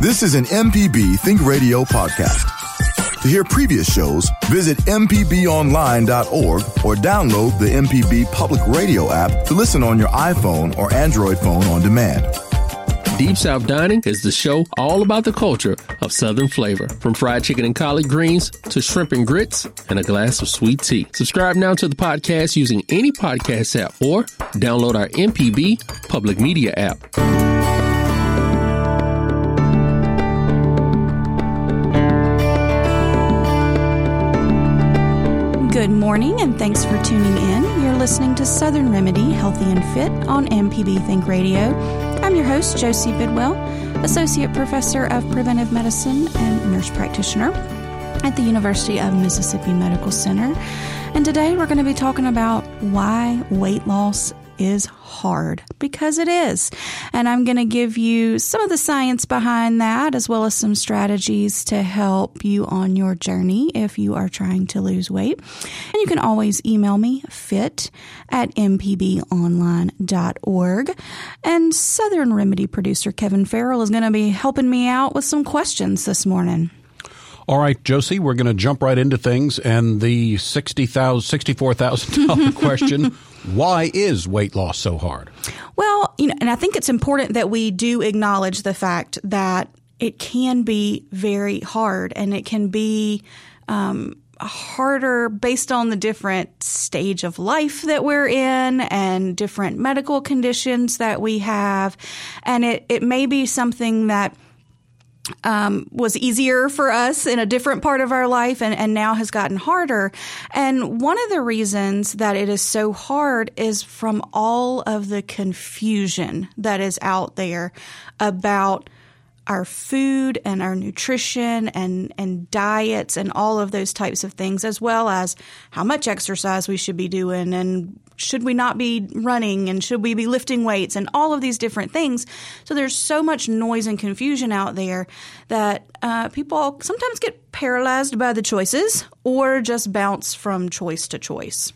This is an MPB Think Radio podcast. To hear previous shows, visit MPBOnline.org or download the MPB Public Radio app to listen on your iPhone or Android phone on demand. Deep South Dining is the show all about the culture of Southern flavor, from fried chicken and collard greens to shrimp and grits and a glass of sweet tea. Subscribe now to the podcast using any podcast app or download our MPB Public Media app. Good morning, and thanks for tuning in. You're listening to Southern Remedy Healthy and Fit on MPB Think Radio. I'm your host, Josie Bidwell, Associate Professor of Preventive Medicine and Nurse Practitioner at the University of Mississippi Medical Center. And today we're going to be talking about why weight loss is hard because it is. And I'm going to give you some of the science behind that as well as some strategies to help you on your journey if you are trying to lose weight. And you can always email me fit at mpbonline.org. And Southern Remedy producer Kevin Farrell is going to be helping me out with some questions this morning. All right, Josie, we're going to jump right into things. And the $60,000, $64,000 question why is weight loss so hard? Well, you know, and I think it's important that we do acknowledge the fact that it can be very hard and it can be um, harder based on the different stage of life that we're in and different medical conditions that we have. And it, it may be something that um, was easier for us in a different part of our life and, and now has gotten harder. And one of the reasons that it is so hard is from all of the confusion that is out there about our food and our nutrition and, and diets and all of those types of things, as well as how much exercise we should be doing and should we not be running and should we be lifting weights and all of these different things. So there's so much noise and confusion out there that uh, people sometimes get paralyzed by the choices or just bounce from choice to choice.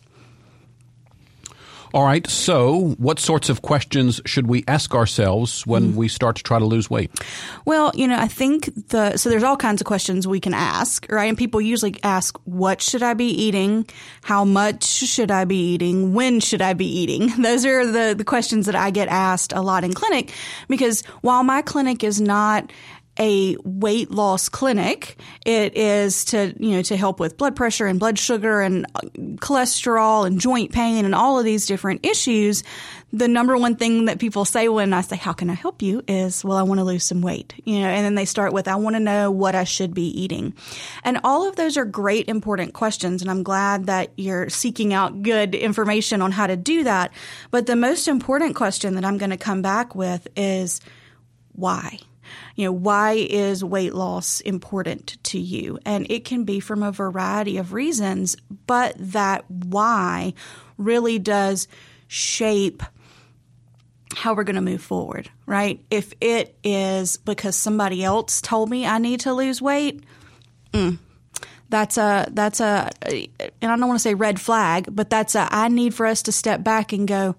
All right. So, what sorts of questions should we ask ourselves when mm. we start to try to lose weight? Well, you know, I think the so there's all kinds of questions we can ask, right? And people usually ask, "What should I be eating? How much should I be eating? When should I be eating?" Those are the the questions that I get asked a lot in clinic because while my clinic is not a weight loss clinic. It is to, you know, to help with blood pressure and blood sugar and uh, cholesterol and joint pain and all of these different issues. The number one thing that people say when I say, how can I help you is, well, I want to lose some weight, you know, and then they start with, I want to know what I should be eating. And all of those are great, important questions. And I'm glad that you're seeking out good information on how to do that. But the most important question that I'm going to come back with is why? You know, why is weight loss important to you? And it can be from a variety of reasons, but that why really does shape how we're going to move forward, right? If it is because somebody else told me I need to lose weight, mm, that's a that's a and I don't want to say red flag, but that's a I need for us to step back and go,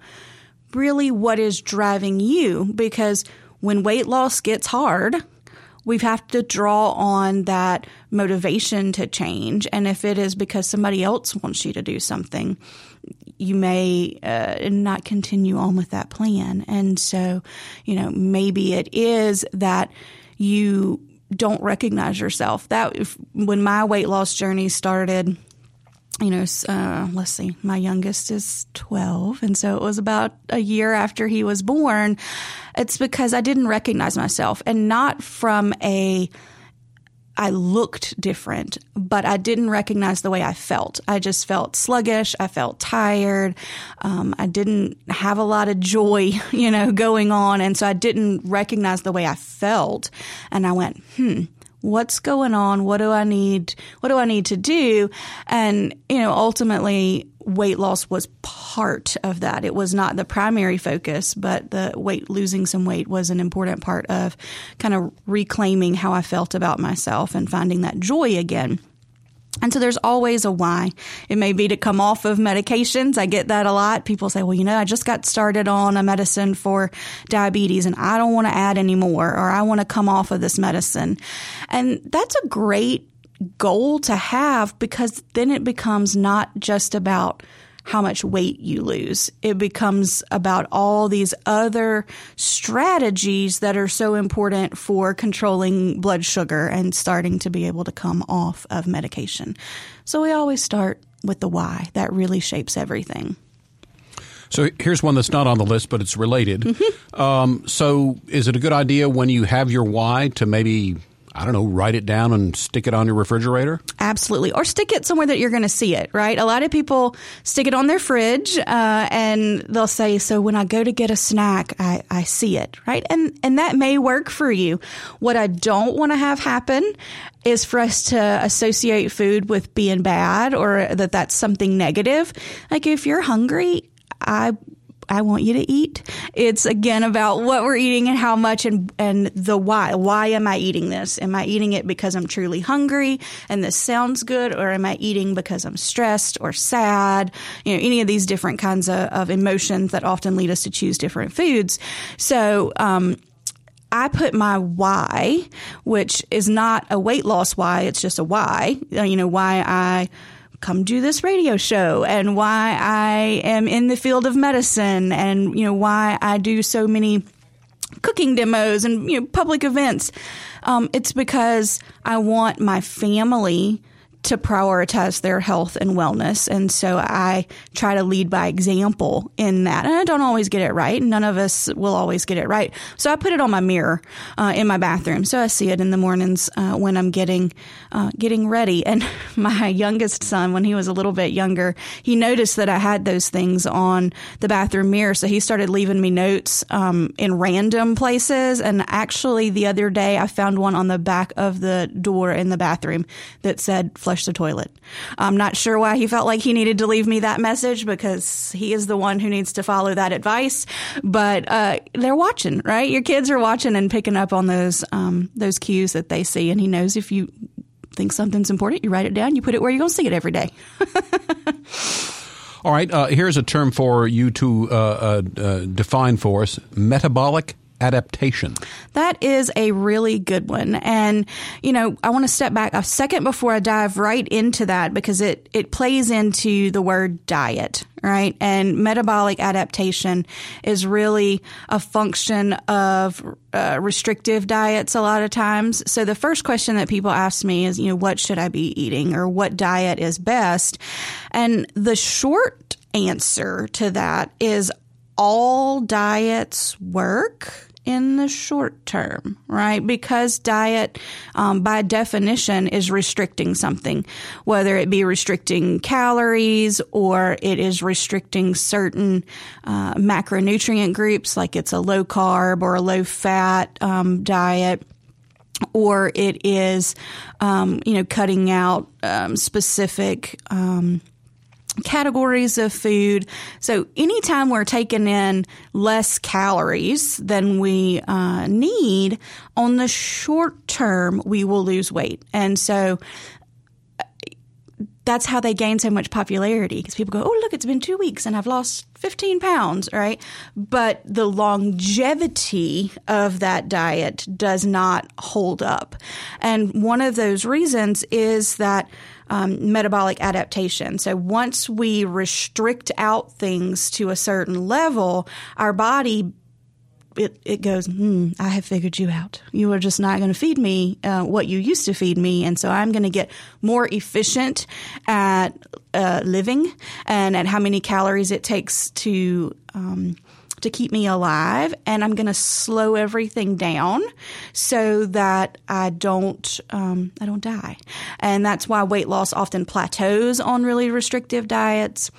really what is driving you because when weight loss gets hard, we have to draw on that motivation to change. And if it is because somebody else wants you to do something, you may uh, not continue on with that plan. And so, you know, maybe it is that you don't recognize yourself. That if, when my weight loss journey started, you know, uh, let's see, my youngest is 12. And so it was about a year after he was born. It's because I didn't recognize myself and not from a, I looked different, but I didn't recognize the way I felt. I just felt sluggish. I felt tired. Um, I didn't have a lot of joy, you know, going on. And so I didn't recognize the way I felt. And I went, hmm, what's going on? What do I need? What do I need to do? And, you know, ultimately weight loss was part of that. It was not the primary focus, but the weight, losing some weight was an important part of kind of reclaiming how I felt about myself and finding that joy again. And so there's always a why. It may be to come off of medications. I get that a lot. People say, well, you know, I just got started on a medicine for diabetes and I don't want to add any more or I want to come off of this medicine. And that's a great goal to have because then it becomes not just about how much weight you lose. It becomes about all these other strategies that are so important for controlling blood sugar and starting to be able to come off of medication. So we always start with the why. That really shapes everything. So here's one that's not on the list, but it's related. Mm-hmm. Um, so is it a good idea when you have your why to maybe I don't know, write it down and stick it on your refrigerator? Absolutely. Or stick it somewhere that you're going to see it, right? A lot of people stick it on their fridge uh, and they'll say, so when I go to get a snack, I, I see it, right? And, and that may work for you. What I don't want to have happen is for us to associate food with being bad or that that's something negative. Like if you're hungry, I I want you to eat. It's again about what we're eating and how much and, and the why. Why am I eating this? Am I eating it because I'm truly hungry and this sounds good? Or am I eating because I'm stressed or sad? You know, any of these different kinds of, of emotions that often lead us to choose different foods. So, um, I put my why, which is not a weight loss why, it's just a why, you know, why I come do this radio show and why I am in the field of medicine and, you know, why I do so many cooking demos and, you know, public events. Um, it's because I want my family to prioritize their health and wellness. And so I try to lead by example in that. And I don't always get it right. None of us will always get it right. So I put it on my mirror uh, in my bathroom. So I see it in the mornings uh, when I'm getting uh, getting ready. And my youngest son, when he was a little bit younger, he noticed that I had those things on the bathroom mirror. So he started leaving me notes um, in random places. And actually, the other day, I found one on the back of the door in the bathroom that said, flush the toilet. I'm not sure why he felt like he needed to leave me that message because he is the one who needs to follow that advice. But uh, they're watching, right? Your kids are watching and picking up on those um, those cues that they see, and he knows if you think something's important, you write it down, you put it where you're going to see it every day. All right, uh, here's a term for you to uh, uh, uh define for us metabolic adaptation? That is a really good one. And, you know, I want to step back a second before I dive right into that because it, it plays into the word diet, right? And metabolic adaptation is really a function of uh, restrictive diets a lot of times. So the first question that people ask me is, you know, what should I be eating or what diet is best? And the short answer to that is all diets work in the short term, right? Because diet, um, by definition, is restricting something, whether it be restricting calories or it is restricting certain uh, macronutrient groups, like it's a low carb or a low fat um, diet or it is, um, you know, cutting out um, specific um, categories of food. So anytime we're taking in less calories than we uh, need, on the short term, we will lose weight. And so uh, that's how they gain so much popularity because people go, oh, look, it's been two weeks and I've lost 15 pounds, right? But the longevity of that diet does not hold up. And one of those reasons is that um, metabolic adaptation. So once we restrict out things to a certain level, our body it, it goes, hmm, I have figured you out. You are just not going to feed me uh, what you used to feed me. And so I'm going to get more efficient at uh, living and at how many calories it takes to um, to keep me alive, and I'm going to slow everything down so that I don't um, I don't die. And that's why weight loss often plateaus on really restrictive diets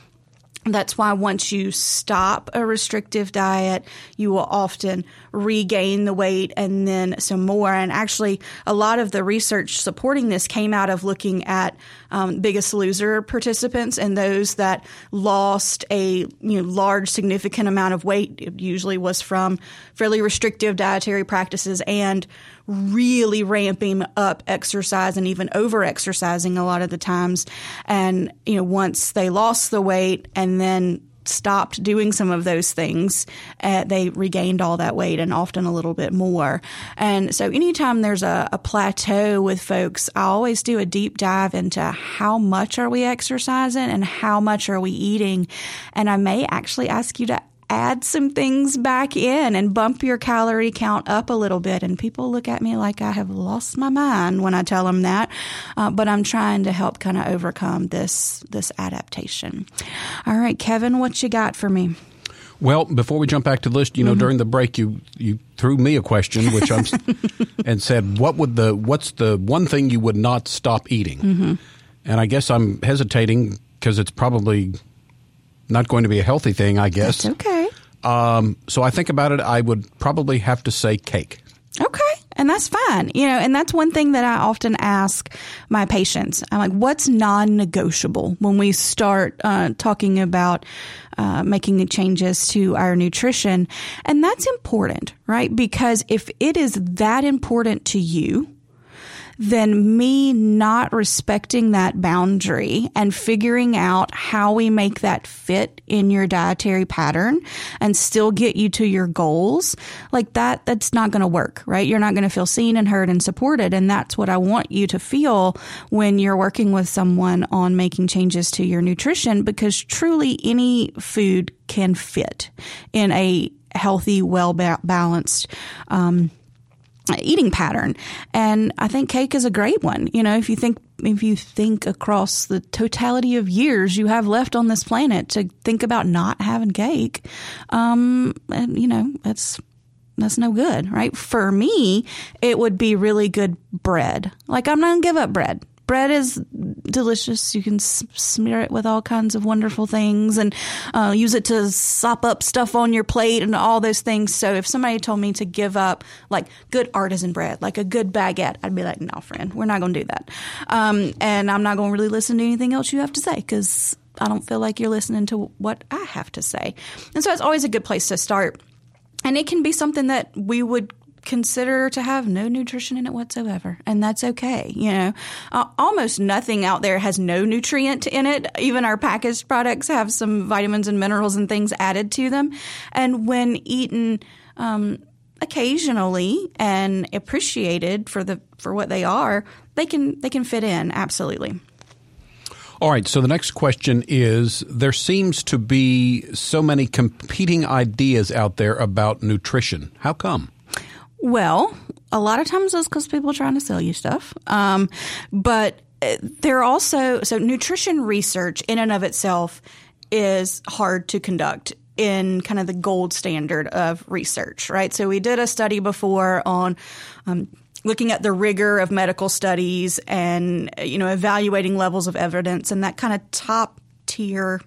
That's why once you stop a restrictive diet, you will often regain the weight and then some more. And actually, a lot of the research supporting this came out of looking at um, Biggest Loser participants and those that lost a you know, large, significant amount of weight. It usually was from fairly restrictive dietary practices and really ramping up exercise and even over exercising a lot of the times. And, you know, once they lost the weight and then stopped doing some of those things, uh, they regained all that weight and often a little bit more. And so anytime there's a, a, plateau with folks, I always do a deep dive into how much are we exercising and how much are we eating. And I may actually ask you to add some things back in and bump your calorie count up a little bit. And people look at me like I have lost my mind when I tell them that. Uh, but I'm trying to help kind of overcome this, this adaptation. All right, Kevin, what you got for me? Well, before we jump back to the list, you know, mm-hmm. during the break, you you threw me a question, which I'm, and said, "What would the what's the one thing you would not stop eating?" Mm-hmm. And I guess I'm hesitating because it's probably not going to be a healthy thing, I guess. That's okay. Um, so I think about it, I would probably have to say cake. Okay. And that's fine. You know, and that's one thing that I often ask my patients. I'm like, what's non negotiable when we start uh, talking about uh, making changes to our nutrition? And that's important, right? Because if it is that important to you, then me not respecting that boundary and figuring out how we make that fit in your dietary pattern and still get you to your goals, like that, that's not going to work, right? You're not going to feel seen and heard and supported. And that's what I want you to feel when you're working with someone on making changes to your nutrition because truly any food can fit in a healthy, well balanced, um, eating pattern. And I think cake is a great one. You know, if you think if you think across the totality of years you have left on this planet to think about not having cake, um, and, you know, that's that's no good, right? For me, it would be really good bread. Like I'm not gonna give up bread bread is delicious. You can smear it with all kinds of wonderful things and uh, use it to sop up stuff on your plate and all those things. So if somebody told me to give up like good artisan bread, like a good baguette, I'd be like, no, friend, we're not going to do that. Um, and I'm not going to really listen to anything else you have to say because I don't feel like you're listening to what I have to say. And so it's always a good place to start. And it can be something that we would consider to have no nutrition in it whatsoever, and that's okay. You know, uh, almost nothing out there has no nutrient in it. Even our packaged products have some vitamins and minerals and things added to them, and when eaten. Um, occasionally and appreciated for the for what they are, they can they can fit in absolutely. All right, so the next question is there seems to be so many competing ideas out there about nutrition. How come? Well, a lot of times it's because people are trying to sell you stuff. Um, but there are also, so nutrition research in and of itself is hard to conduct in kind of the gold standard of research, right? So we did a study before on, um, looking at the rigor of medical studies and you know evaluating levels of evidence and that kind of top tier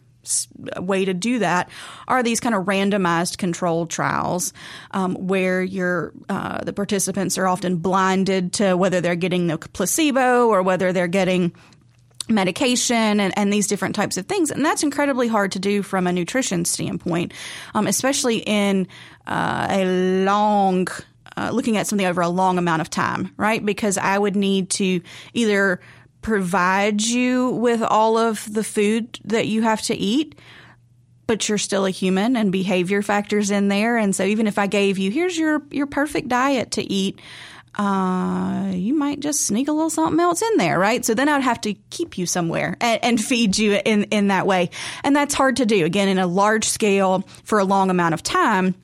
way to do that are these kind of randomized controlled trials um, where your uh, the participants are often blinded to whether they're getting the placebo or whether they're getting medication and, and, these different types of things. And that's incredibly hard to do from a nutrition standpoint, um, especially in uh, a long, uh, looking at something over a long amount of time, right? Because I would need to either provide you with all of the food that you have to eat, but you're still a human and behavior factors in there. And so even if I gave you, here's your, your perfect diet to eat, uh, you might just sneak a little something else in there, right? So then I'd have to keep you somewhere and, and, feed you in, in that way. And that's hard to do, again, in a large scale for a long amount of time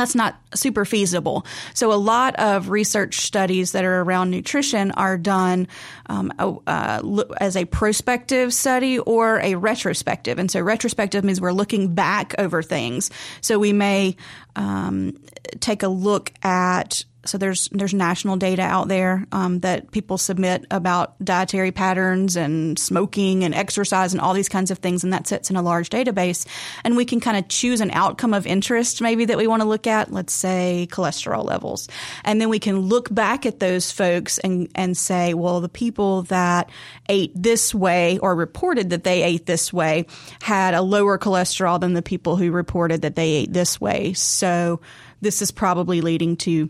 that's not super feasible. So a lot of research studies that are around nutrition are done um, uh, as a prospective study or a retrospective. And so retrospective means we're looking back over things. So we may um, take a look at so there's there's national data out there um, that people submit about dietary patterns and smoking and exercise and all these kinds of things, and that sits in a large database. And we can kind of choose an outcome of interest maybe that we want to look at. Let's say cholesterol levels, and then we can look back at those folks and and say, well, the people that ate this way or reported that they ate this way had a lower cholesterol than the people who reported that they ate this way. So this is probably leading to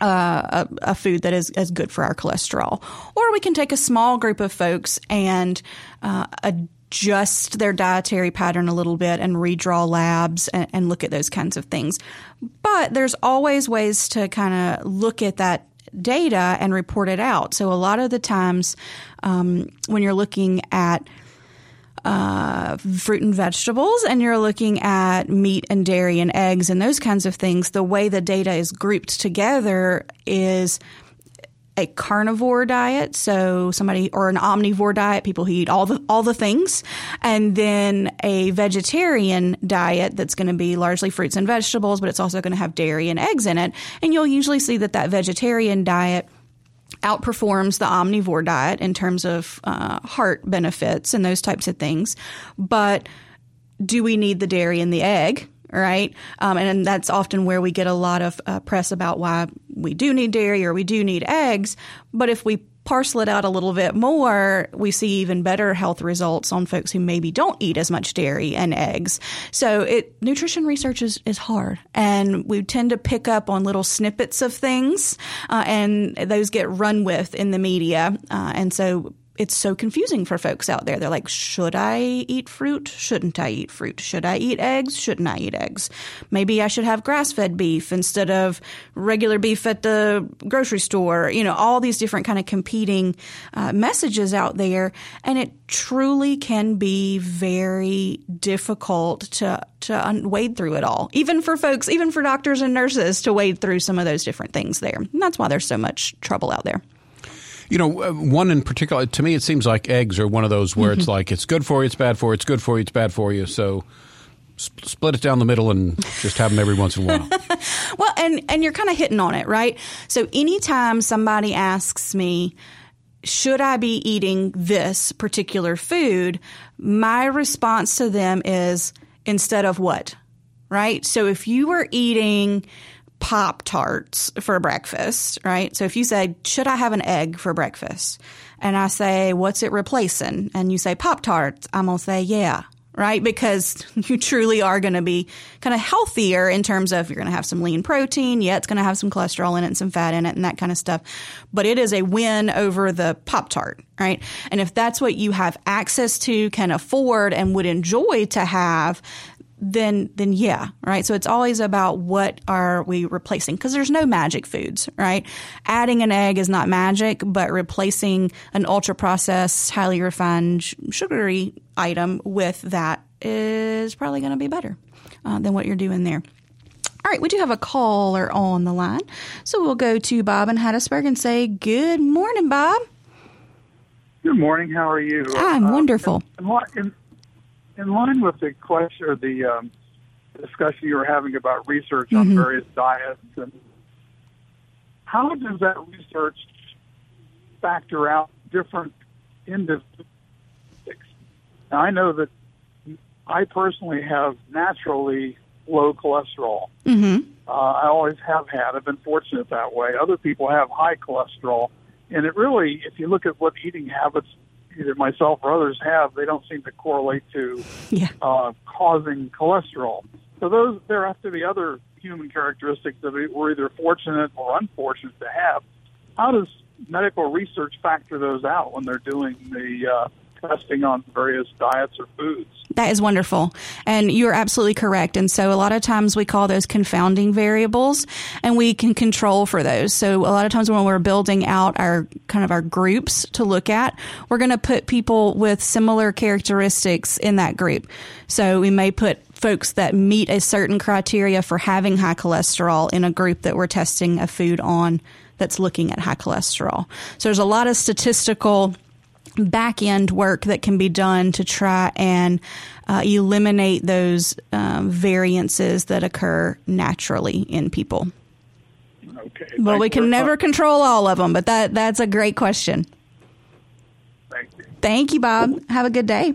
uh, a, a, food that is, is good for our cholesterol. Or we can take a small group of folks and uh, adjust their dietary pattern a little bit and redraw labs and, and look at those kinds of things. But there's always ways to kind of look at that data and report it out. So a lot of the times um, when you're looking at uh, fruit and vegetables and you're looking at meat and dairy and eggs and those kinds of things, the way the data is grouped together is a carnivore diet, so somebody or an omnivore diet, people who eat all the all the things, and then a vegetarian diet that's going to be largely fruits and vegetables, but it's also going to have dairy and eggs in it. And you'll usually see that that vegetarian diet outperforms the omnivore diet in terms of uh, heart benefits and those types of things. But do we need the dairy and the egg? Right. Um, and that's often where we get a lot of uh, press about why we do need dairy or we do need eggs. But if we parcel it out a little bit more, we see even better health results on folks who maybe don't eat as much dairy and eggs. So it nutrition research is, is hard, and we tend to pick up on little snippets of things, uh, and those get run with in the media, uh, and so it's so confusing for folks out there. They're like, should I eat fruit? Shouldn't I eat fruit? Should I eat eggs? Shouldn't I eat eggs? Maybe I should have grass fed beef instead of regular beef at the grocery store. You know, all these different kind of competing uh, messages out there. And it truly can be very difficult to, to un- wade through it all, even for folks, even for doctors and nurses to wade through some of those different things there. And that's why there's so much trouble out there. You know, uh, one in particular, to me, it seems like eggs are one of those where mm-hmm. it's like, it's good for you, it's bad for you, it's good for you, it's bad for you. So sp- split it down the middle and just have them every once in a while. well, and, and you're kind of hitting on it, right? So anytime somebody asks me, should I be eating this particular food? My response to them is instead of what? Right? So if you were eating Pop Tarts for breakfast, right? So if you say, should I have an egg for breakfast? And I say, what's it replacing? And you say Pop Tarts, I'm going to say, yeah, right? Because you truly are going to be kind of healthier in terms of you're going to have some lean protein. Yeah, it's going to have some cholesterol in it and some fat in it and that kind of stuff. But it is a win over the Pop Tart, right? And if that's what you have access to, can afford, and would enjoy to have, then then yeah, right? So it's always about what are we replacing because there's no magic foods, right? Adding an egg is not magic, but replacing an ultra processed, highly refined, sugary item with that is probably going to be better uh, than what you're doing there. All right, we do have a caller on the line, so we'll go to Bob in Hattiesburg and say good morning, Bob. Good morning. How are you? I'm uh, wonderful. In, in, in line with the question or the um, discussion you were having about research on mm-hmm. various diets, and how does that research factor out different individuals? Now, I know that I personally have naturally low cholesterol. Mm-hmm. Uh, I always have had. I've been fortunate that way. Other people have high cholesterol, and it really, if you look at what eating habits either myself or others have, they don't seem to correlate to yeah. uh, causing cholesterol. So those there have to be other human characteristics that we're either fortunate or unfortunate to have. How does medical research factor those out when they're doing the uh, testing on various diets or foods. That is wonderful. And you're absolutely correct. And so a lot of times we call those confounding variables and we can control for those. So a lot of times when we're building out our kind of our groups to look at, we're going to put people with similar characteristics in that group. So we may put folks that meet a certain criteria for having high cholesterol in a group that we're testing a food on that's looking at high cholesterol. So there's a lot of statistical back end work that can be done to try and uh, eliminate those um, variances that occur naturally in people. Okay. Well, we can never much. control all of them, but that that's a great question. Thank you. Thank you, Bob. Have a good day.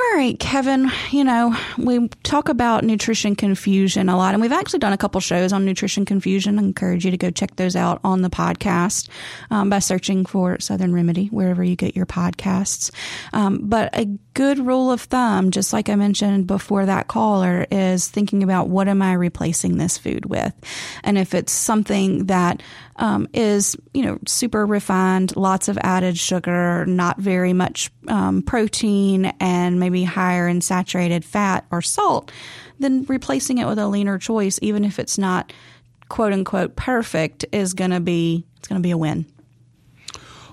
All right, Kevin, you know, we talk about nutrition confusion a lot, and we've actually done a couple shows on nutrition confusion. I encourage you to go check those out on the podcast um, by searching for Southern Remedy wherever you get your podcasts. Um, but a good rule of thumb, just like I mentioned before that caller, is thinking about what am I replacing this food with? And if it's something that um, is, you know, super refined, lots of added sugar, not very much um, protein, and maybe higher in saturated fat or salt, then replacing it with a leaner choice, even if it's not quote unquote perfect, is going to be it's going to be a win.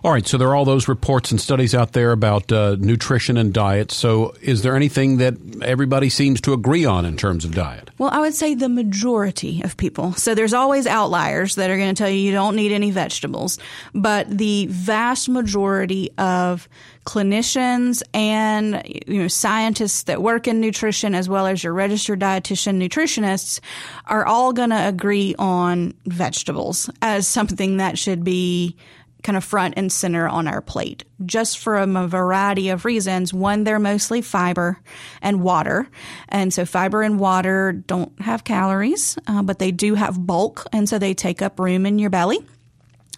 All right, so there are all those reports and studies out there about uh, nutrition and diet. So, is there anything that everybody seems to agree on in terms of diet? Well, I would say the majority of people. So there's always outliers that are going to tell you you don't need any vegetables, but the vast majority of clinicians and you know scientists that work in nutrition as well as your registered dietitian nutritionists are all going to agree on vegetables as something that should be kind of front and center on our plate, just from a variety of reasons. One, they're mostly fiber and water. And so fiber and water don't have calories, uh, but they do have bulk. And so they take up room in your belly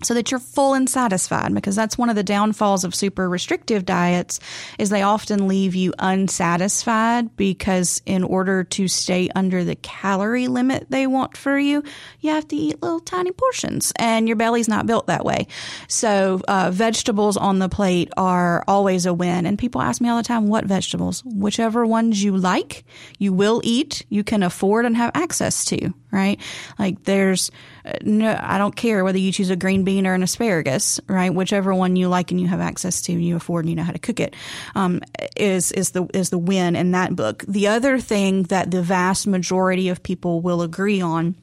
so that you're full and satisfied because that's one of the downfalls of super restrictive diets is they often leave you unsatisfied because in order to stay under the calorie limit they want for you you have to eat little tiny portions and your belly's not built that way. So uh, vegetables on the plate are always a win and people ask me all the time what vegetables? Whichever ones you like you will eat you can afford and have access to right? Like there's uh, no i don't care whether you choose a green bean or an asparagus right? Whichever one you like and you have access to and you afford and you know how to cook it um, is is the is the win in that book. The other thing that the vast majority of people will agree on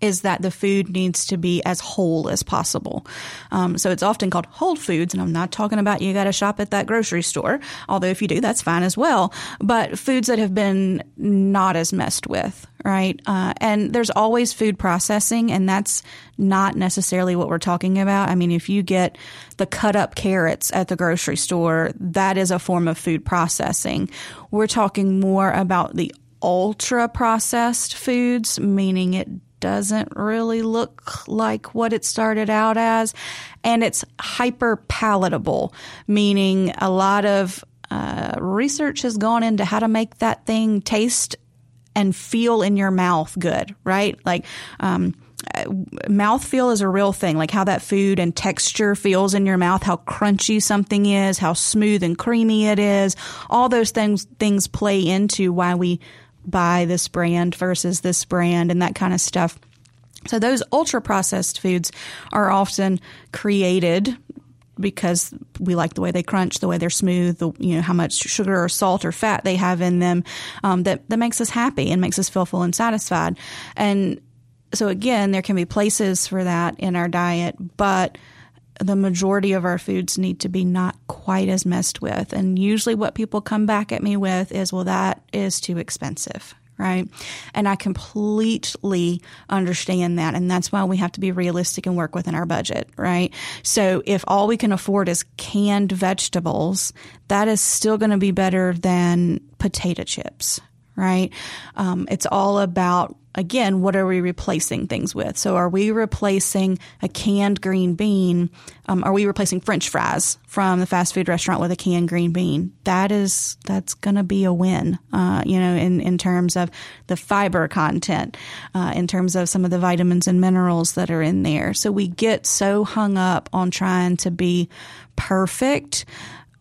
is that the food needs to be as whole as possible. Um, so it's often called whole foods, and I'm not talking about you got to shop at that grocery store, although if you do, that's fine as well. But foods that have been not as messed with, right? Uh, and there's always food processing, and that's not necessarily what we're talking about. I mean, if you get the cut up carrots at the grocery store, that is a form of food processing. We're talking more about the ultra processed foods, meaning it doesn't really look like what it started out as. And it's hyper palatable, meaning a lot of uh, research has gone into how to make that thing taste and feel in your mouth good, right? Like, um, mouth feel is a real thing, like how that food and texture feels in your mouth, how crunchy something is, how smooth and creamy it is. All those things things play into why we buy this brand versus this brand and that kind of stuff. So those ultra processed foods are often created because we like the way they crunch, the way they're smooth, the, you know how much sugar or salt or fat they have in them. Um, that that makes us happy and makes us feel full and satisfied. And so again, there can be places for that in our diet, but the majority of our foods need to be not quite as messed with. And usually what people come back at me with is, well, that is too expensive. Right. And I completely understand that. And that's why we have to be realistic and work within our budget. Right. So if all we can afford is canned vegetables, that is still going to be better than potato chips. Right. Um, it's all about again, what are we replacing things with? So are we replacing a canned green bean? Um, are we replacing French fries from the fast food restaurant with a canned green bean? That is, that's going to be a win, uh, you know, in, in terms of the fiber content, uh, in terms of some of the vitamins and minerals that are in there. So we get so hung up on trying to be perfect,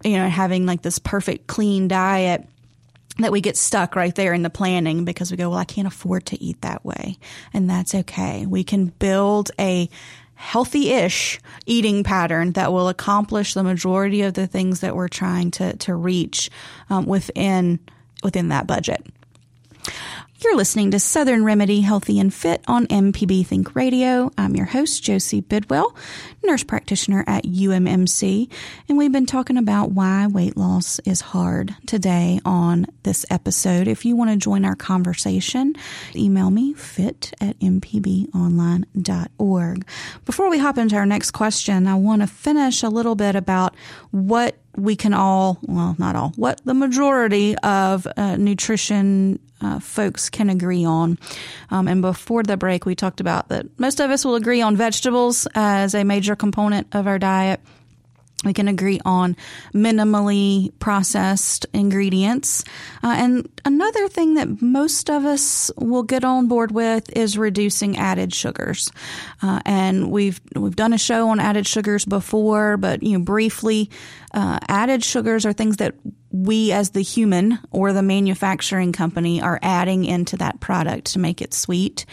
you know, having like this perfect clean diet that we get stuck right there in the planning because we go, well, I can't afford to eat that way. And that's okay. We can build a healthy ish eating pattern that will accomplish the majority of the things that we're trying to, to reach um, within, within that budget. You're listening to Southern Remedy Healthy and Fit on MPB Think Radio. I'm your host, Josie Bidwell, nurse practitioner at UMMC, and we've been talking about why weight loss is hard today on this episode. If you want to join our conversation, email me fit at mpbonline.org. Before we hop into our next question, I want to finish a little bit about what we can all, well, not all, what the majority of uh, nutrition uh, folks can agree on. Um, and before the break, we talked about that most of us will agree on vegetables as a major component of our diet. We can agree on minimally processed ingredients. Uh, and another thing that most of us will get on board with is reducing added sugars. Uh, and we've we've done a show on added sugars before, but you know briefly, uh, added sugars are things that we as the human or the manufacturing company are adding into that product to make it sweet.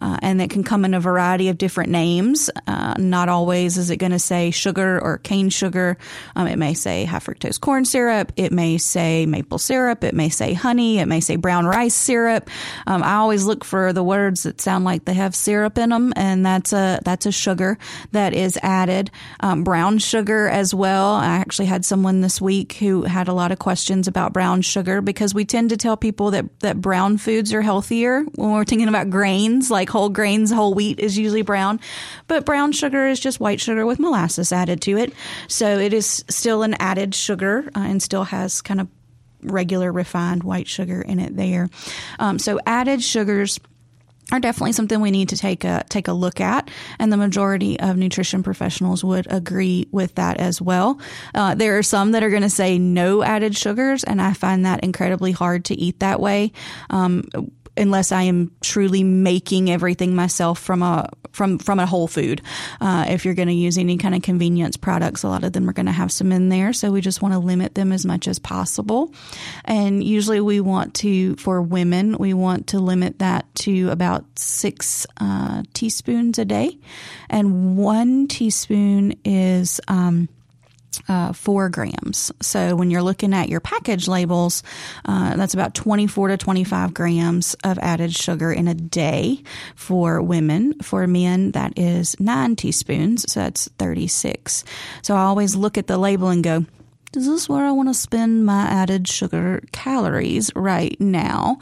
Uh, and it can come in a variety of different names. Uh, not always is it going to say sugar or cane sugar. Um, it may say high fructose corn syrup. It may say maple syrup. It may say honey. It may say brown rice syrup. Um, I always look for the words that sound like they have syrup in them, and that's a that's a sugar that is added. Um, brown sugar as well. I actually had someone this week who had a lot of questions about brown sugar because we tend to tell people that, that brown foods are healthier when we're thinking about grains, like whole grains, whole wheat is usually brown. But brown sugar is just white sugar with molasses added to it. So it is still an added sugar uh, and still has kind of regular refined white sugar in it there. Um, so added sugars are definitely something we need to take a take a look at, and the majority of nutrition professionals would agree with that as well. Uh, there are some that are going to say no added sugars, and I find that incredibly hard to eat that way. Um, unless I am truly making everything myself from a from from a whole food. Uh, if you're going to use any kind of convenience products, a lot of them are going to have some in there. So we just want to limit them as much as possible. And usually we want to, for women, we want to limit that to about six uh, teaspoons a day, and one teaspoon is. Um, uh, four grams. So when you're looking at your package labels, uh, that's about 24 to 25 grams of added sugar in a day for women. For men, that is nine teaspoons. So that's 36. So I always look at the label and go, is this where I want to spend my added sugar calories right now?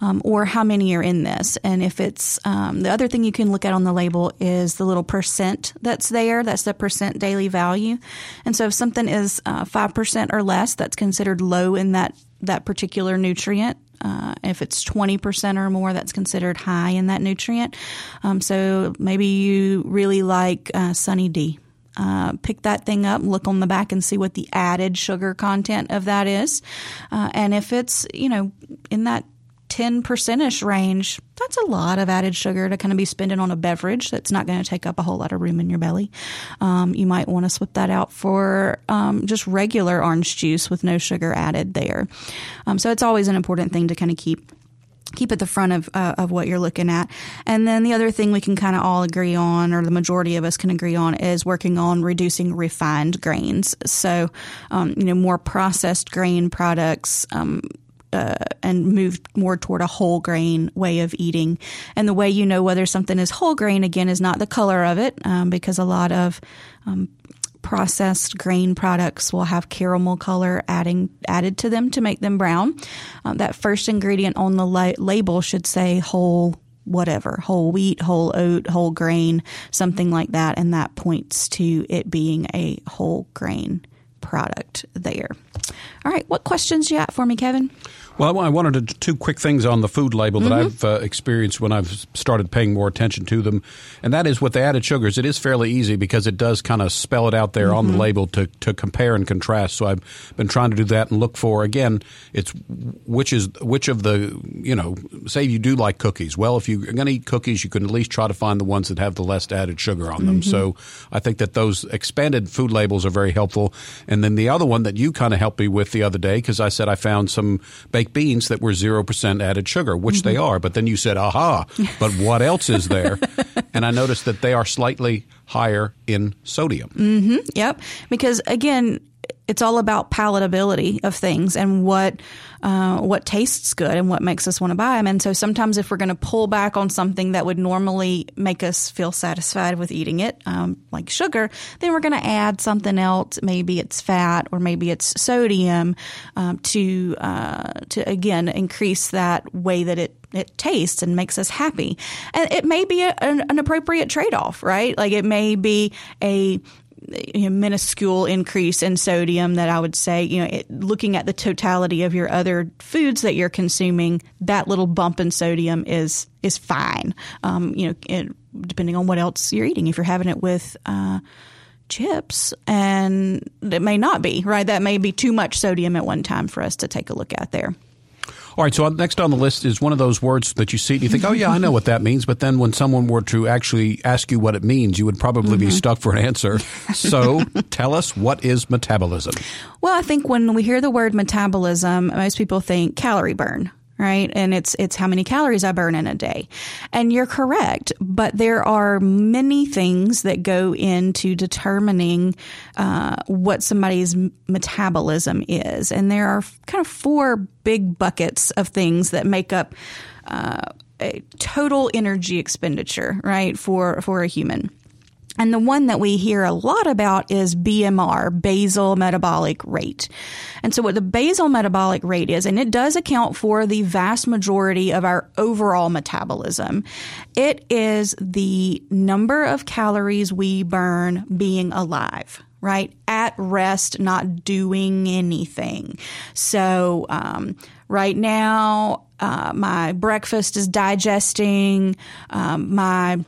Um, or how many are in this? And if it's um, the other thing you can look at on the label is the little percent that's there. That's the percent daily value. And so if something is uh, 5% or less, that's considered low in that, that particular nutrient. Uh, if it's 20% or more, that's considered high in that nutrient. Um, so maybe you really like uh, Sunny D uh, pick that thing up, look on the back and see what the added sugar content of that is. Uh, and if it's, you know, in that 10 percentish range, that's a lot of added sugar to kind of be spending on a beverage that's not going to take up a whole lot of room in your belly. Um, you might want to swap that out for um, just regular orange juice with no sugar added there. Um, so it's always an important thing to kind of keep keep at the front of uh, of what you're looking at. And then the other thing we can kind of all agree on, or the majority of us can agree on, is working on reducing refined grains. So, um, you know, more processed grain products. Um, uh, and move more toward a whole grain way of eating. And the way you know whether something is whole grain again is not the color of it, um, because a lot of um, processed grain products will have caramel color adding added to them to make them brown. Um, that first ingredient on the la- label should say whole whatever, whole wheat, whole oat, whole grain, something like that, and that points to it being a whole grain product there. All right, what questions you got for me, Kevin? Well, I wanted to two quick things on the food label that mm-hmm. I've uh, experienced when I've started paying more attention to them, and that is with the added sugars. It is fairly easy because it does kind of spell it out there mm-hmm. on the mm-hmm. label to to compare and contrast. So I've been trying to do that and look for again. It's which is which of the you know say you do like cookies. Well, if you're going to eat cookies, you can at least try to find the ones that have the less added sugar on them. Mm-hmm. So I think that those expanded food labels are very helpful. And then the other one that you kind of helped me with the other day because I said I found some bacon beans that were 0% added sugar, which mm-hmm. they are. But then you said, aha, but what else is there? and I noticed that they are slightly higher in sodium. Mm-hmm. Yep. Because again, it's all about palatability of things and what uh, what tastes good and what makes us want to buy them. And so sometimes if we're going to pull back on something that would normally make us feel satisfied with eating it, um, like sugar, then we're going to add something else. Maybe it's fat or maybe it's sodium um, to uh, to again increase that way that it it tastes and makes us happy. And it may be a, an, an appropriate trade off, right? Like it may be a you know, minuscule increase in sodium that I would say, you know, it, looking at the totality of your other foods that you're consuming, that little bump in sodium is is fine. Um, you know, it, depending on what else you're eating. If you're having it with uh, chips, and it may not be right. That may be too much sodium at one time for us to take a look at there. All right, so next on the list is one of those words that you see and you think, oh, yeah, I know what that means. But then when someone were to actually ask you what it means, you would probably mm-hmm. be stuck for an answer. So tell us, what is metabolism? Well, I think when we hear the word metabolism, most people think calorie burn, right? And it's it's how many calories I burn in a day. And you're correct, but there are many things that go into determining uh, what somebody's metabolism is, and there are kind of four big buckets of things that make up. Uh, a total energy expenditure, right, for for a human. And the one that we hear a lot about is BMR, basal metabolic rate. And so what the basal metabolic rate is, and it does account for the vast majority of our overall metabolism, it is the number of calories we burn being alive right? At rest, not doing anything. So, um, right now, uh, my breakfast is digesting, um, my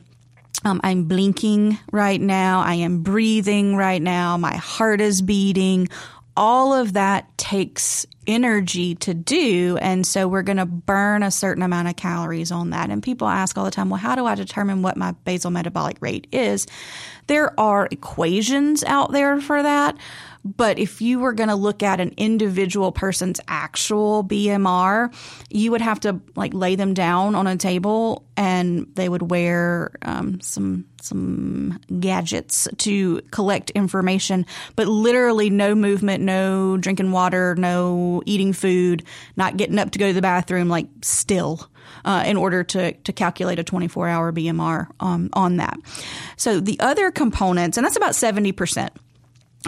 um, I'm blinking right now. I am breathing right now. My heart is beating. All of that takes energy to do. And so we're going to burn a certain amount of calories on that. And people ask all the time, well, how do I determine what my basal metabolic rate is? There are equations out there for that. But if you were going to look at an individual person's actual BMR, you would have to like lay them down on a table and they would wear um, some some gadgets to collect information, but literally no movement, no drinking water, no eating food, not getting up to go to the bathroom, like still. Uh, in order to, to calculate a 24 hour BMR um, on that. So the other components, and that's about 70%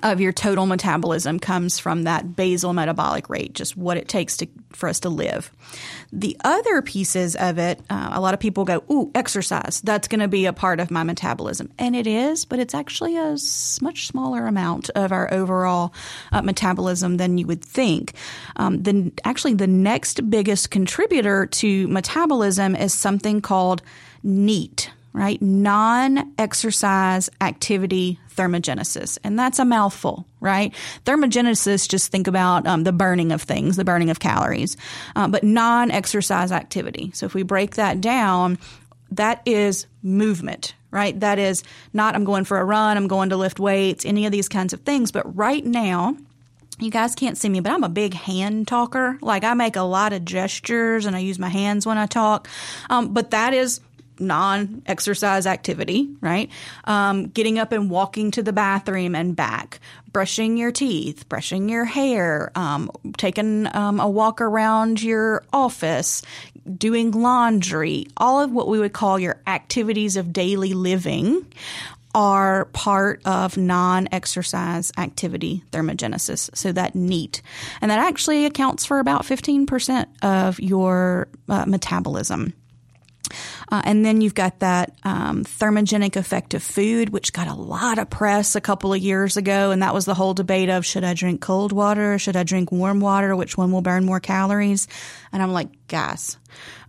of your total metabolism comes from that basal metabolic rate, just what it takes to, for us to live. The other pieces of it, uh, a lot of people go, "Ooh, exercise. That's going to be a part of my metabolism," and it is, but it's actually a much smaller amount of our overall uh, metabolism than you would think. Um, then, actually, the next biggest contributor to metabolism is something called NEAT right? Non exercise activity thermogenesis. And that's a mouthful, right? Thermogenesis, just think about um, the burning of things, the burning of calories, uh, but non exercise activity. So if we break that down, that is movement, right? That is not, I'm going for a run, I'm going to lift weights, any of these kinds of things. But right now, you guys can't see me, but I'm a big hand talker. Like I make a lot of gestures and I use my hands when I talk. Um, but that is non exercise activity, right? Um, getting up and walking to the bathroom and back, brushing your teeth, brushing your hair, um, taking um, a walk around your office, doing laundry, all of what we would call your activities of daily living are part of non exercise activity thermogenesis. So that NEAT. And that actually accounts for about 15% of your uh, metabolism. Uh, and then you've got that um, thermogenic effect of food, which got a lot of press a couple of years ago. And that was the whole debate of should I drink cold water? Should I drink warm water? Which one will burn more calories? And I'm like, guys,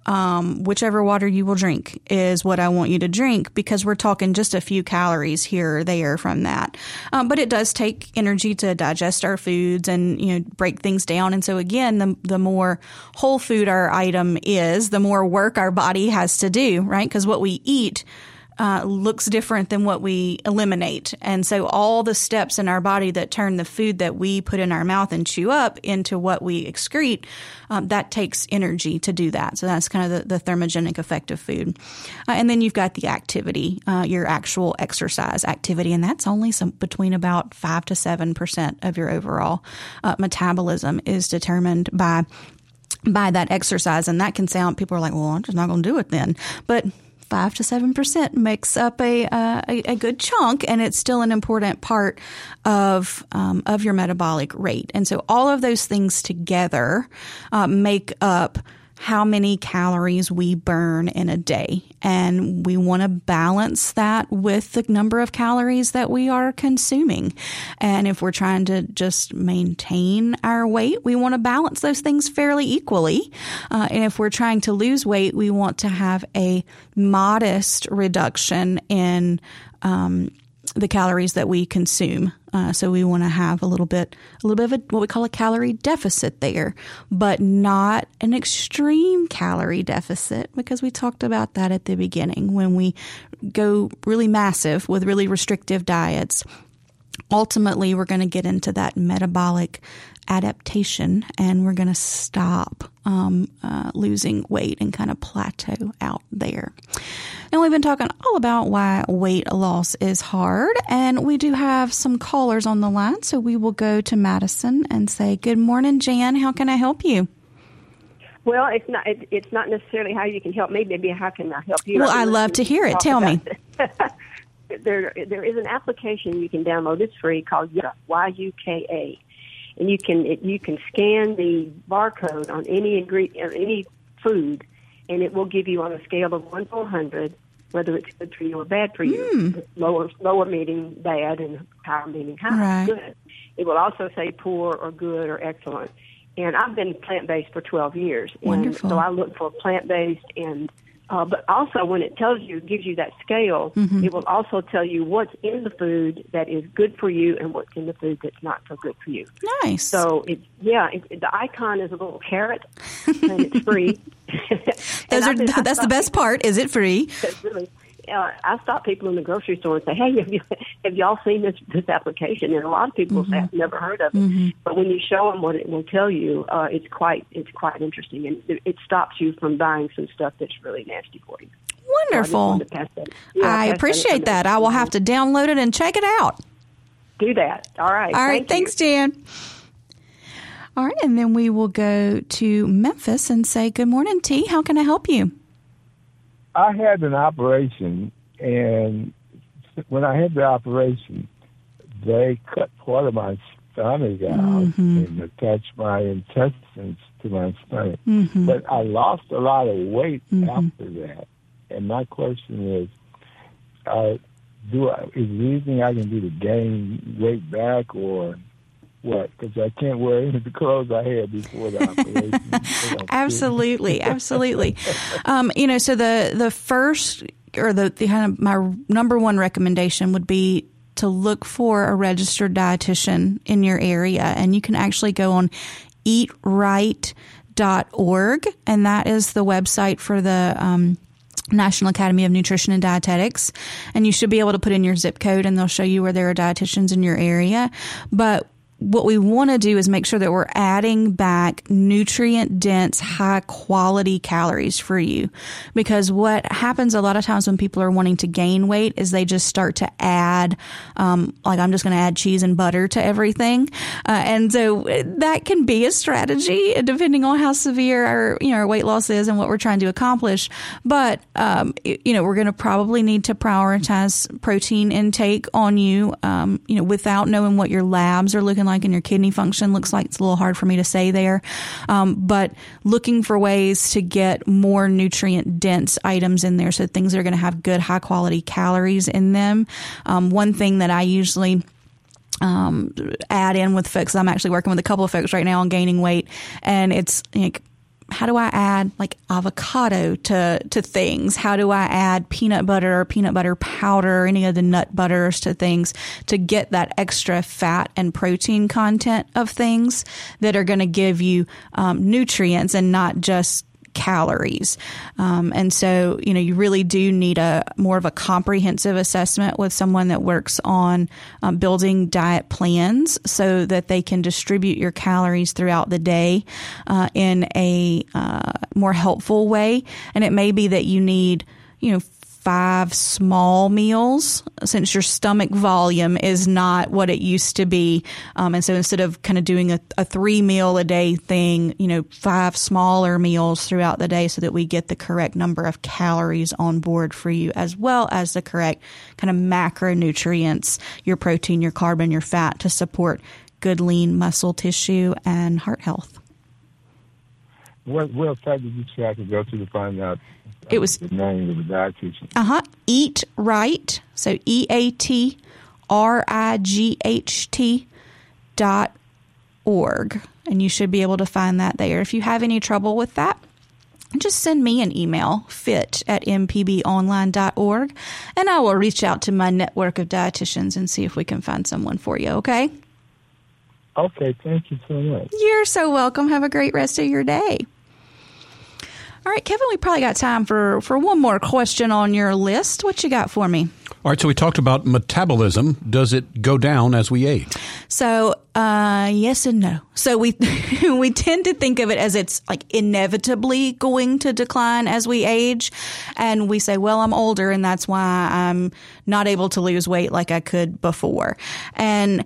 um, whichever water you will drink is what I want you to drink because we're talking just a few calories here or there from that. Um, but it does take energy to digest our foods and you know break things down. And so again, the the more whole food our item is, the more work our body has to do, right? Because what we eat uh, looks different than what we eliminate. And so all the steps in our body that turn the food that we put in our mouth and chew up into what we excrete, um, that takes energy to do that. So that's kind of the, the thermogenic effect of food. Uh, and then you've got the activity, uh, your actual exercise activity, and that's only some between about five to seven percent of your overall uh, metabolism is determined by by that exercise. And that can sound, people are like, well, I'm just not going to do it then. But five to seven percent makes up a, uh, a, a good chunk, and it's still an important part of um, of your metabolic rate. And so all of those things together uh, make up how many calories we burn in a day. And we want to balance that with the number of calories that we are consuming. And if we're trying to just maintain our weight, we want to balance those things fairly equally. Uh, and if we're trying to lose weight, we want to have a modest reduction in um, the calories that we consume. Uh, so we want to have a little bit, a little bit of a, what we call a calorie deficit there, but not an extreme calorie deficit because we talked about that at the beginning. When we go really massive with really restrictive diets, ultimately we're going to get into that metabolic adaptation and we're going to stop um, uh, losing weight and kind of plateau out there. And we've been talking all about why weight loss is hard, and we do have some callers on the line, so we will go to Madison and say, "Good morning, Jan. How can I help you?" Well, it's not. It, it's not necessarily how you can help me. Maybe how can I help you? Well, I love to hear it. Tell me. there, there is an application you can download. It's free called Yuka, Y U K A and you can you can scan the barcode on any ingredient any food, and it will give you on a scale of one to 100 whether it's good for you or bad for you. Mm. Lower lower meaning bad, and higher meaning high. Right. Good. It will also say poor or good or excellent. And I've been plant based for 12 years. Wonderful. And so I look for plant based and uh, but also, when it tells you, gives you that scale, Mm-hmm. it will also tell you what's in the food that is good for you and what's in the food that's not so good for you. Nice. So, it, yeah, it, the icon is a little carrot, and it's free. Those are that's the best part. Is it free? Really, uh, I stop people in the grocery store and say, "Hey, have you have y'all seen this this application?" And a lot of people Mm-hmm. say, "I've never heard of it." But when you show them what it will tell you, uh, it's quite it's quite interesting, and it, it stops you from buying some stuff that's really nasty for you. So I Wonderful. wanted to pass that- yeah, I appreciate that. I will have to download it and check it out. do that. All right. All right. Thank you. Thanks, Jan. All right. And then we will go to Memphis and say, Good morning, T. How can I help you? I had an operation, and when I had the operation, they cut part of my stomach out mm-hmm. and attached my intestines to my stomach. Mm-hmm. But I lost a lot of weight mm-hmm. after that. And my question is, uh, do I, is there anything I can do to gain weight back or what? Because I can't wear any of the clothes I had before the operation. They don't fit. Absolutely, absolutely. Um, you know, so the the first or the, the kind of my number one recommendation would be to look for a registered dietitian in your area, and you can actually go on eatright.org, and that is the website for the um, National Academy of Nutrition and Dietetics. And you should be able to put in your zip code and they'll show you where there are dietitians in your area. But what we want to do is make sure that we're adding back nutrient dense, high quality calories for you. Because what happens a lot of times when people are wanting to gain weight is they just start to add, um, like I'm just going to add cheese and butter to everything. Uh, and so that can be a strategy depending on how severe our, you know, our weight loss is and what we're trying to accomplish. But, um, you know, we're going to probably need to prioritize protein intake on you, um, you know, without knowing what your labs are looking like and your kidney function looks like. It's a little hard for me to say there. Um, but looking for ways to get more nutrient dense items in there. So things that are going to have good high quality calories in them. Um, one thing that I usually um, add in with folks. I'm actually working with a couple of folks right now on gaining weight, and it's like, how do I add like avocado to to things? How do I add peanut butter or peanut butter powder any of the nut butters to things to get that extra fat and protein content of things that are going to give you um, nutrients and not just calories. Um, and so, you know, you really do need a more of a comprehensive assessment with someone that works on um, building diet plans so that they can distribute your calories throughout the day uh, in a uh, more helpful way. And it may be that you need, you know, five small meals since your stomach volume is not what it used to be. Um, and so instead of kind of doing a, a, three meal a day thing, you know, five smaller meals throughout the day so that we get the correct number of calories on board for you as well as the correct kind of macronutrients, your protein, your carbon, your fat to support good lean muscle tissue and heart health. What website did you say I could go to to find out it was the name of the dietitian. Uh huh. Eat right. So E A T R I G H T dot org, and you should be able to find that there. If you have any trouble with that, just send me an email, fit at mpbonline.org, and I will reach out to my network of dietitians and see if we can find someone for you, okay? Okay, thank you so much. You're so welcome. Have a great rest of your day. All right, Kevin, we probably got time for, for one more question on your list. What you got for me? All right, so we talked about metabolism. Does it go down as we age? So, uh, yes and no. So we we tend to think of it as it's like inevitably going to decline as we age, and we say, "Well, I'm older, and that's why I'm not able to lose weight like I could before." And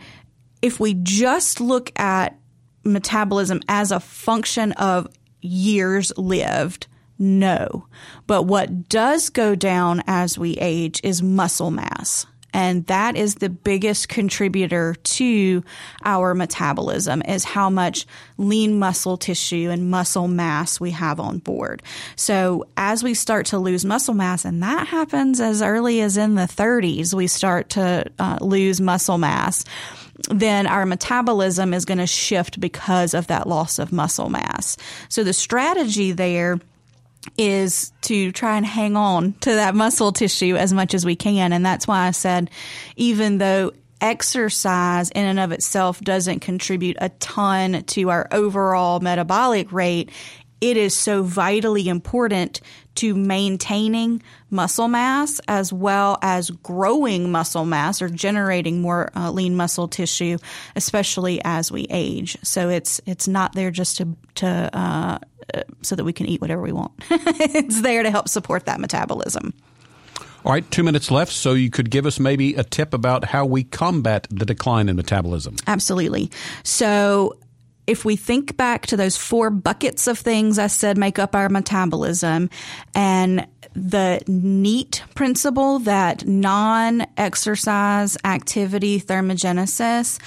if we just look at metabolism as a function of years lived? No. But what does go down as we age is muscle mass. And that is the biggest contributor to our metabolism is how much lean muscle tissue and muscle mass we have on board. So as we start to lose muscle mass, and that happens as early as in the 30s, we start to uh, lose muscle mass then our metabolism is going to shift because of that loss of muscle mass. So the strategy there is to try and hang on to that muscle tissue as much as we can. And that's why I said, even though exercise in and of itself doesn't contribute a ton to our overall metabolic rate, it is so vitally important to maintaining muscle mass as well as growing muscle mass or generating more uh, lean muscle tissue, especially as we age. So it's it's not there just to to uh, so that we can eat whatever we want. it's there to help support that metabolism. All right, two minutes left. So you could give us maybe a tip about how we combat the decline in metabolism. Absolutely. So if we think back to those four buckets of things I said make up our metabolism and the NEAT principle that non exercise activity thermogenesis,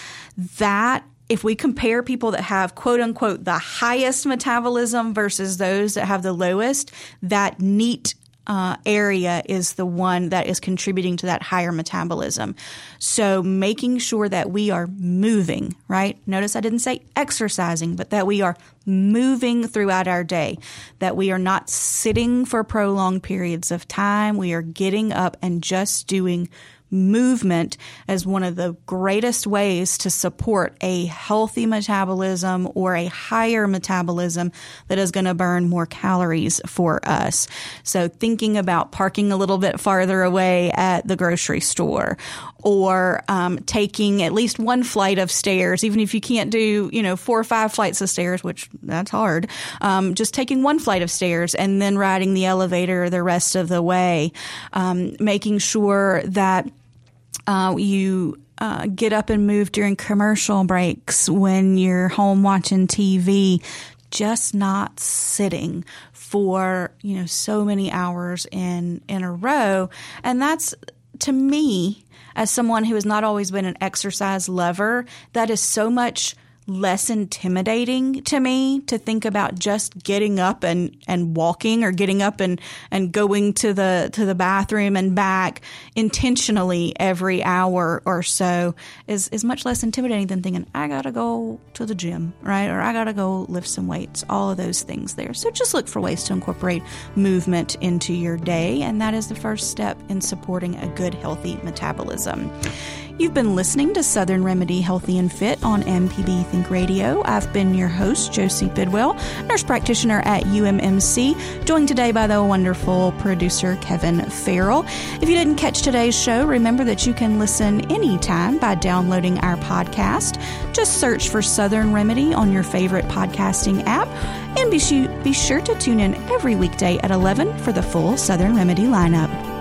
that if we compare people that have quote unquote the highest metabolism versus those that have the lowest, that NEAT uh, area is the one that is contributing to that higher metabolism. So making sure that we are moving, right? Notice I didn't say exercising, but that we are moving throughout our day, that we are not sitting for prolonged periods of time. We are getting up and just doing movement as one of the greatest ways to support a healthy metabolism or a higher metabolism that is going to burn more calories for us. So thinking about parking a little bit farther away at the grocery store or um, taking at least one flight of stairs, even if you can't do, you know, four or five flights of stairs, which that's hard. Um, just taking one flight of stairs and then riding the elevator the rest of the way, um, making sure that uh, you uh, get up and move during commercial breaks when you're home watching TV, just not sitting for you know so many hours in in a row, and that's to me as someone who has not always been an exercise lover, that is so much less intimidating to me to think about just getting up and, and walking or getting up and, and going to the to the bathroom and back intentionally every hour or so is, is much less intimidating than thinking, I gotta go to the gym, right? Or I gotta go lift some weights, all of those things there. So just look for ways to incorporate movement into your day, and that is the first step in supporting a good, healthy metabolism. You've been listening to Southern Remedy Healthy and Fit on MPB Think Radio. I've been your host, Josie Bidwell, nurse practitioner at UMMC, joined today by the wonderful producer, Kevin Farrell. If you didn't catch today's show, remember that you can listen anytime by downloading our podcast. Just search for Southern Remedy on your favorite podcasting app and be, be sure to tune in every weekday at 11 for the full Southern Remedy lineup.